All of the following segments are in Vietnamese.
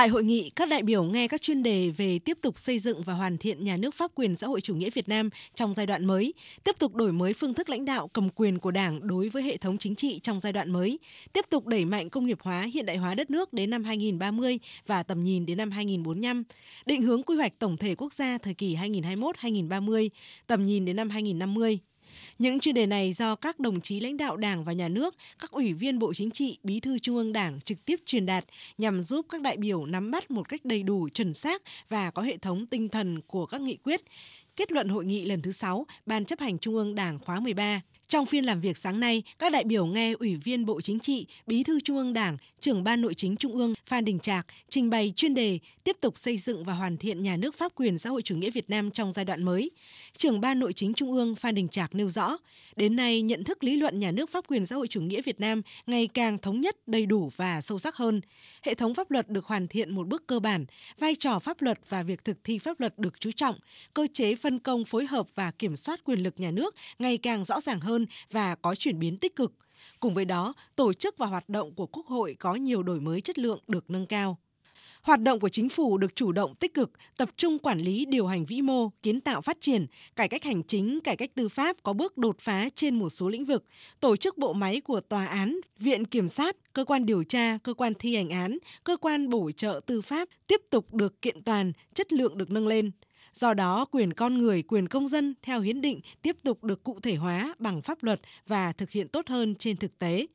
Tại hội nghị, các đại biểu nghe các chuyên đề về tiếp tục xây dựng và hoàn thiện nhà nước pháp quyền xã hội chủ nghĩa Việt Nam trong giai đoạn mới, tiếp tục đổi mới phương thức lãnh đạo cầm quyền của Đảng đối với hệ thống chính trị trong giai đoạn mới, tiếp tục đẩy mạnh công nghiệp hóa, hiện đại hóa đất nước đến năm 2030 và tầm nhìn đến năm 2045, định hướng quy hoạch tổng thể quốc gia thời kỳ 2021-2030, tầm nhìn đến năm 2050. Những chuyên đề này do các đồng chí lãnh đạo Đảng và Nhà nước, các ủy viên Bộ Chính trị, Bí thư Trung ương Đảng trực tiếp truyền đạt nhằm giúp các đại biểu nắm bắt một cách đầy đủ, chuẩn xác và có hệ thống tinh thần của các nghị quyết. Kết luận hội nghị lần thứ 6 Ban chấp hành Trung ương Đảng khóa 13 trong phiên làm việc sáng nay, các đại biểu nghe Ủy viên Bộ Chính trị, Bí thư Trung ương Đảng, trưởng Ban Nội chính Trung ương Phan Đình Trạc trình bày chuyên đề tiếp tục xây dựng và hoàn thiện nhà nước pháp quyền xã hội chủ nghĩa Việt Nam trong giai đoạn mới. Trưởng Ban Nội chính Trung ương Phan Đình Trạc nêu rõ, đến nay nhận thức lý luận nhà nước pháp quyền xã hội chủ nghĩa Việt Nam ngày càng thống nhất, đầy đủ và sâu sắc hơn. Hệ thống pháp luật được hoàn thiện một bước cơ bản, vai trò pháp luật và việc thực thi pháp luật được chú trọng, cơ chế phân công phối hợp và kiểm soát quyền lực nhà nước ngày càng rõ ràng hơn và có chuyển biến tích cực. Cùng với đó, tổ chức và hoạt động của Quốc hội có nhiều đổi mới chất lượng được nâng cao. Hoạt động của chính phủ được chủ động tích cực, tập trung quản lý điều hành vĩ mô, kiến tạo phát triển, cải cách hành chính, cải cách tư pháp có bước đột phá trên một số lĩnh vực, tổ chức bộ máy của tòa án, viện kiểm sát, cơ quan điều tra, cơ quan thi hành án, cơ quan bổ trợ tư pháp tiếp tục được kiện toàn, chất lượng được nâng lên. Do đó, quyền con người, quyền công dân theo hiến định tiếp tục được cụ thể hóa bằng pháp luật và thực hiện tốt hơn trên thực tế.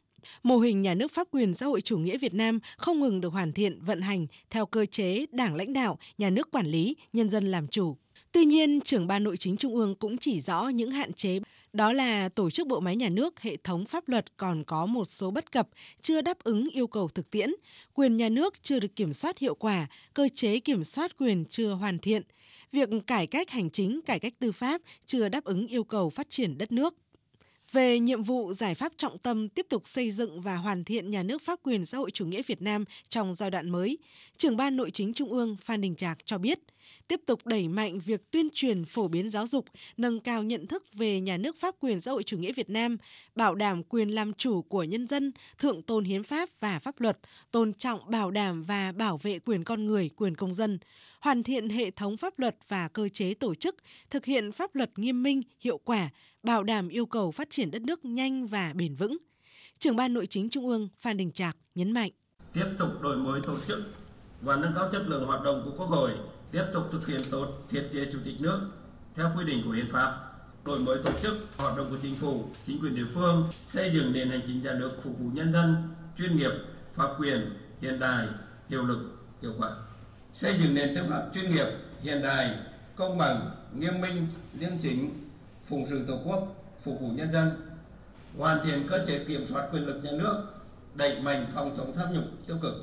Mô hình nhà nước pháp quyền xã hội chủ nghĩa Việt Nam không ngừng được hoàn thiện, vận hành theo cơ chế đảng lãnh đạo, nhà nước quản lý, nhân dân làm chủ. Tuy nhiên, trưởng ban nội chính trung ương cũng chỉ rõ những hạn chế đó là tổ chức bộ máy nhà nước, hệ thống pháp luật còn có một số bất cập, chưa đáp ứng yêu cầu thực tiễn, quyền nhà nước chưa được kiểm soát hiệu quả, cơ chế kiểm soát quyền chưa hoàn thiện, việc cải cách hành chính, cải cách tư pháp chưa đáp ứng yêu cầu phát triển đất nước. Về nhiệm vụ giải pháp trọng tâm tiếp tục xây dựng và hoàn thiện nhà nước pháp quyền xã hội chủ nghĩa Việt Nam trong giai đoạn mới, trưởng ban nội chính Trung ương Phan Đình Trạc cho biết, tiếp tục đẩy mạnh việc tuyên truyền phổ biến giáo dục, nâng cao nhận thức về nhà nước pháp quyền xã hội chủ nghĩa Việt Nam, bảo đảm quyền làm chủ của nhân dân, thượng tôn hiến pháp và pháp luật, tôn trọng bảo đảm và bảo vệ quyền con người, quyền công dân, hoàn thiện hệ thống pháp luật và cơ chế tổ chức, thực hiện pháp luật nghiêm minh, hiệu quả, bảo đảm yêu cầu phát triển đất nước nhanh và bền vững. Trưởng ban Nội chính Trung ương Phan Đình Trạc nhấn mạnh. Tiếp tục đổi mới tổ chức và nâng cao chất lượng hoạt động của Quốc hội, tiếp tục thực hiện tốt thiết chế chủ tịch nước theo quy định của hiến pháp, đổi mới tổ chức hoạt động của chính phủ, chính quyền địa phương, xây dựng nền hành chính nhà nước phục vụ nhân dân, chuyên nghiệp, pháp quyền, hiện đại, hiệu lực, hiệu quả. Xây dựng nền tư pháp chuyên nghiệp, hiện đại, công bằng, nghiêm minh, liêm chính, phụng sự tổ quốc, phục vụ nhân dân, hoàn thiện cơ chế kiểm soát quyền lực nhà nước, đẩy mạnh phòng chống tham nhũng tiêu cực,